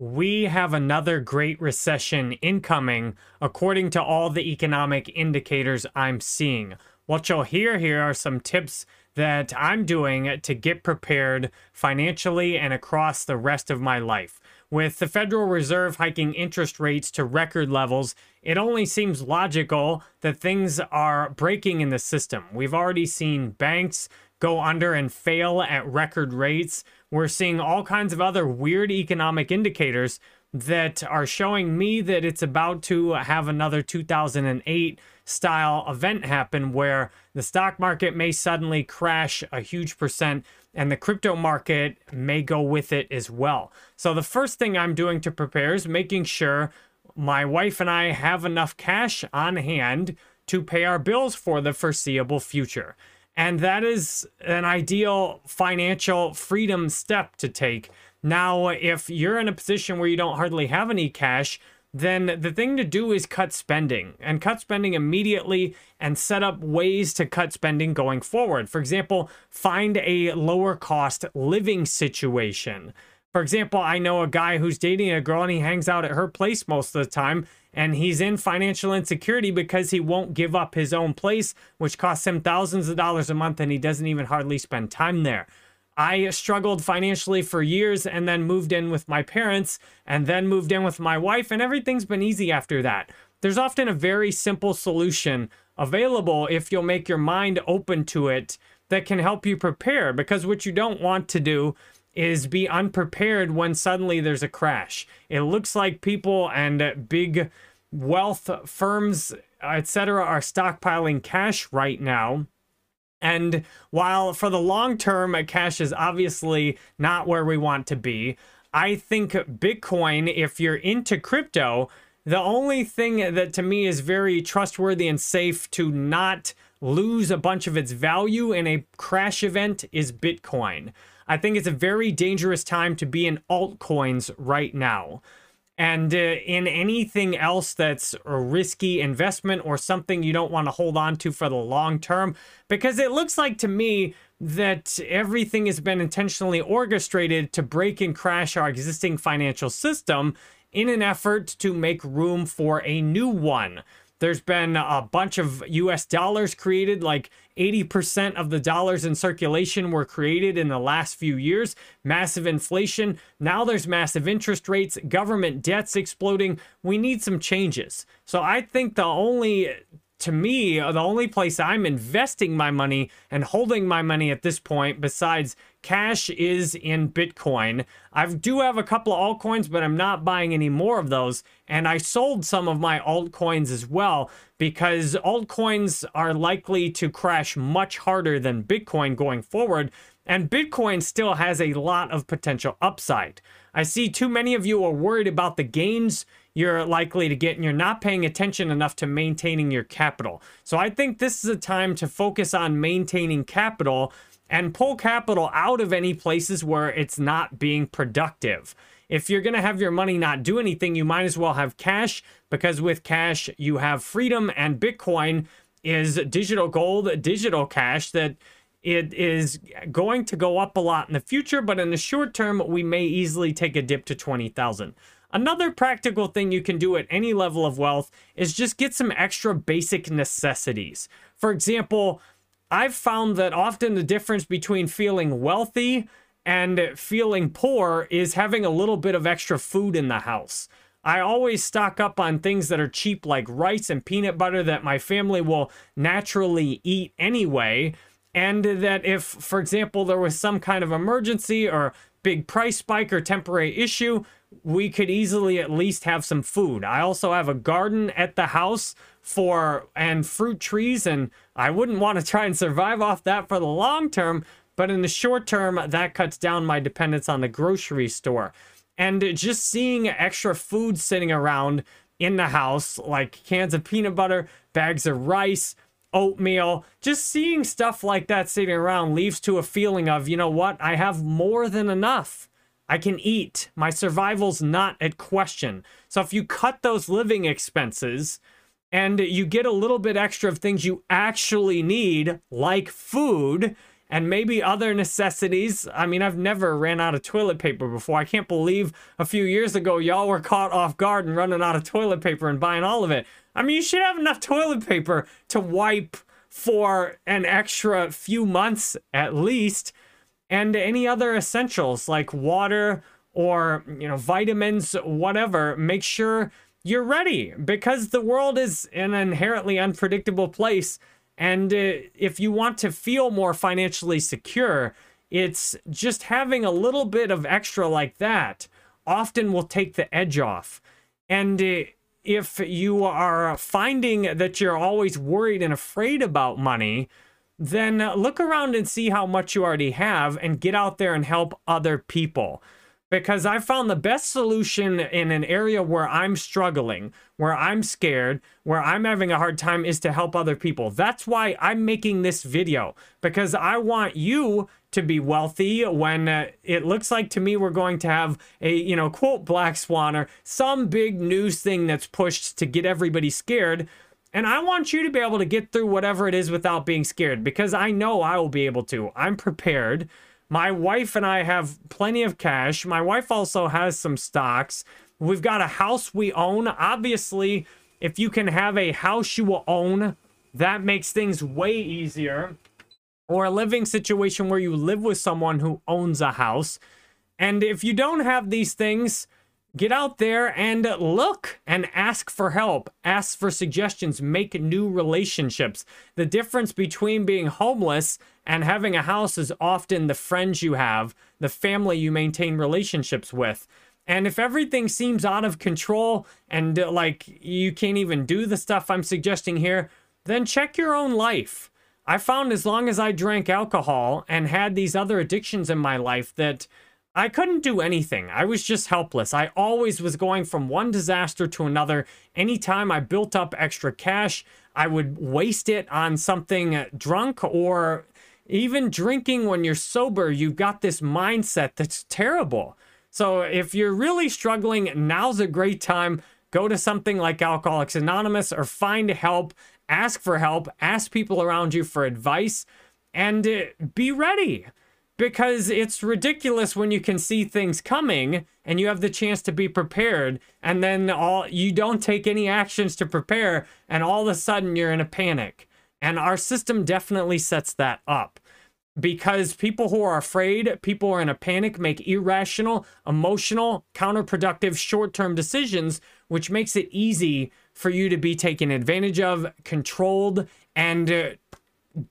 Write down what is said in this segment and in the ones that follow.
We have another great recession incoming, according to all the economic indicators I'm seeing. What you'll hear here are some tips that I'm doing to get prepared financially and across the rest of my life. With the Federal Reserve hiking interest rates to record levels, it only seems logical that things are breaking in the system. We've already seen banks go under and fail at record rates. We're seeing all kinds of other weird economic indicators that are showing me that it's about to have another 2008 style event happen where the stock market may suddenly crash a huge percent and the crypto market may go with it as well. So, the first thing I'm doing to prepare is making sure my wife and I have enough cash on hand to pay our bills for the foreseeable future. And that is an ideal financial freedom step to take. Now, if you're in a position where you don't hardly have any cash, then the thing to do is cut spending and cut spending immediately and set up ways to cut spending going forward. For example, find a lower cost living situation. For example, I know a guy who's dating a girl and he hangs out at her place most of the time and he's in financial insecurity because he won't give up his own place, which costs him thousands of dollars a month, and he doesn't even hardly spend time there. I struggled financially for years and then moved in with my parents and then moved in with my wife, and everything's been easy after that. There's often a very simple solution available if you'll make your mind open to it that can help you prepare because what you don't want to do is be unprepared when suddenly there's a crash. It looks like people and big wealth firms, etc., are stockpiling cash right now. And while for the long term, cash is obviously not where we want to be, I think Bitcoin, if you're into crypto, the only thing that to me is very trustworthy and safe to not lose a bunch of its value in a crash event is Bitcoin. I think it's a very dangerous time to be in altcoins right now. And uh, in anything else that's a risky investment or something you don't want to hold on to for the long term, because it looks like to me that everything has been intentionally orchestrated to break and crash our existing financial system in an effort to make room for a new one. There's been a bunch of US dollars created, like 80% of the dollars in circulation were created in the last few years. Massive inflation. Now there's massive interest rates, government debts exploding. We need some changes. So I think the only to me, the only place I'm investing my money and holding my money at this point, besides cash, is in Bitcoin. I do have a couple of altcoins, but I'm not buying any more of those. And I sold some of my altcoins as well because altcoins are likely to crash much harder than Bitcoin going forward. And Bitcoin still has a lot of potential upside. I see too many of you are worried about the gains you're likely to get and you're not paying attention enough to maintaining your capital. So I think this is a time to focus on maintaining capital and pull capital out of any places where it's not being productive. If you're going to have your money not do anything, you might as well have cash because with cash you have freedom and Bitcoin is digital gold, digital cash that it is going to go up a lot in the future, but in the short term, we may easily take a dip to 20,000. Another practical thing you can do at any level of wealth is just get some extra basic necessities. For example, I've found that often the difference between feeling wealthy and feeling poor is having a little bit of extra food in the house. I always stock up on things that are cheap, like rice and peanut butter, that my family will naturally eat anyway. And that if, for example, there was some kind of emergency or big price spike or temporary issue, we could easily at least have some food. I also have a garden at the house for and fruit trees and I wouldn't want to try and survive off that for the long term, but in the short term that cuts down my dependence on the grocery store. And just seeing extra food sitting around in the house like cans of peanut butter, bags of rice, oatmeal, just seeing stuff like that sitting around leaves to a feeling of, you know what, I have more than enough. I can eat. My survival's not at question. So if you cut those living expenses and you get a little bit extra of things you actually need, like food, and maybe other necessities. I mean, I've never ran out of toilet paper before. I can't believe a few years ago y'all were caught off guard and running out of toilet paper and buying all of it. I mean, you should have enough toilet paper to wipe for an extra few months at least, and any other essentials like water or, you know, vitamins, whatever. Make sure you're ready because the world is an inherently unpredictable place. And uh, if you want to feel more financially secure, it's just having a little bit of extra like that often will take the edge off. And uh, if you are finding that you're always worried and afraid about money, then look around and see how much you already have and get out there and help other people. Because I found the best solution in an area where I'm struggling, where I'm scared, where I'm having a hard time is to help other people. That's why I'm making this video because I want you to be wealthy when uh, it looks like to me we're going to have a, you know, quote, black swan or some big news thing that's pushed to get everybody scared. And I want you to be able to get through whatever it is without being scared because I know I will be able to. I'm prepared. My wife and I have plenty of cash. My wife also has some stocks. We've got a house we own. Obviously, if you can have a house you will own, that makes things way easier or a living situation where you live with someone who owns a house. And if you don't have these things, get out there and look and ask for help, ask for suggestions, make new relationships. The difference between being homeless and having a house is often the friends you have, the family you maintain relationships with. And if everything seems out of control and uh, like you can't even do the stuff I'm suggesting here, then check your own life. I found as long as I drank alcohol and had these other addictions in my life that I couldn't do anything. I was just helpless. I always was going from one disaster to another. Anytime I built up extra cash, I would waste it on something drunk or even drinking when you're sober. You've got this mindset that's terrible. So if you're really struggling, now's a great time. Go to something like Alcoholics Anonymous or find help ask for help, ask people around you for advice, and uh, be ready. Because it's ridiculous when you can see things coming and you have the chance to be prepared, and then all you don't take any actions to prepare, and all of a sudden you're in a panic. And our system definitely sets that up because people who are afraid, people who are in a panic, make irrational, emotional, counterproductive, short term decisions, which makes it easy for you to be taken advantage of, controlled, and uh,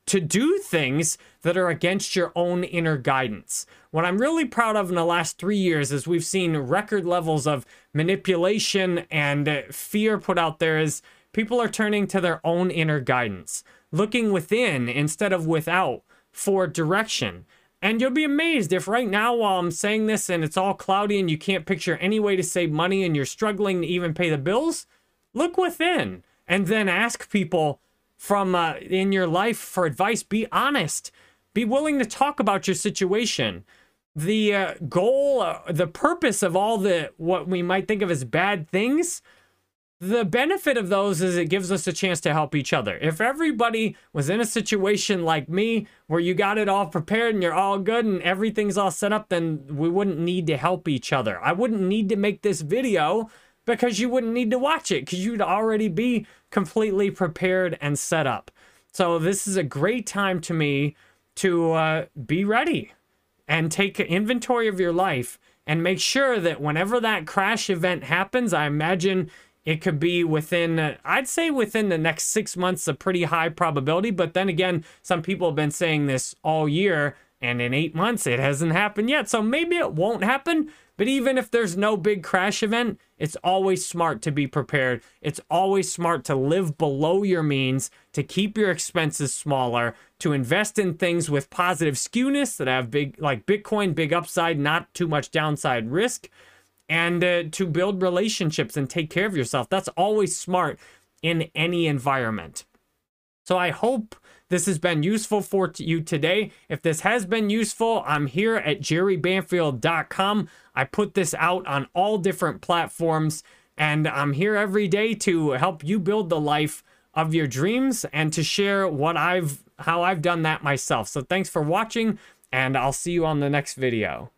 to do things that are against your own inner guidance. What I'm really proud of in the last three years is we've seen record levels of manipulation and fear put out there is people are turning to their own inner guidance, looking within instead of without for direction. And you'll be amazed if right now, while I'm saying this and it's all cloudy and you can't picture any way to save money and you're struggling to even pay the bills, look within and then ask people from uh, in your life for advice. Be honest. Be willing to talk about your situation. The uh, goal, uh, the purpose of all the what we might think of as bad things, the benefit of those is it gives us a chance to help each other. If everybody was in a situation like me where you got it all prepared and you're all good and everything's all set up, then we wouldn't need to help each other. I wouldn't need to make this video because you wouldn't need to watch it because you'd already be completely prepared and set up. So this is a great time to me to uh, be ready and take inventory of your life and make sure that whenever that crash event happens, I imagine it could be within, uh, I'd say within the next six months, a pretty high probability. But then again, some people have been saying this all year, and in eight months, it hasn't happened yet. So maybe it won't happen. But even if there's no big crash event, it's always smart to be prepared. It's always smart to live below your means, to keep your expenses smaller, to invest in things with positive skewness that have big, like Bitcoin, big upside, not too much downside risk, and uh, to build relationships and take care of yourself. That's always smart in any environment. So I hope this has been useful for you today. If this has been useful, I'm here at jerrybanfield.com. I put this out on all different platforms, and I'm here every day to help you build the life of your dreams and to share what I've how I've done that myself. So thanks for watching, and I'll see you on the next video.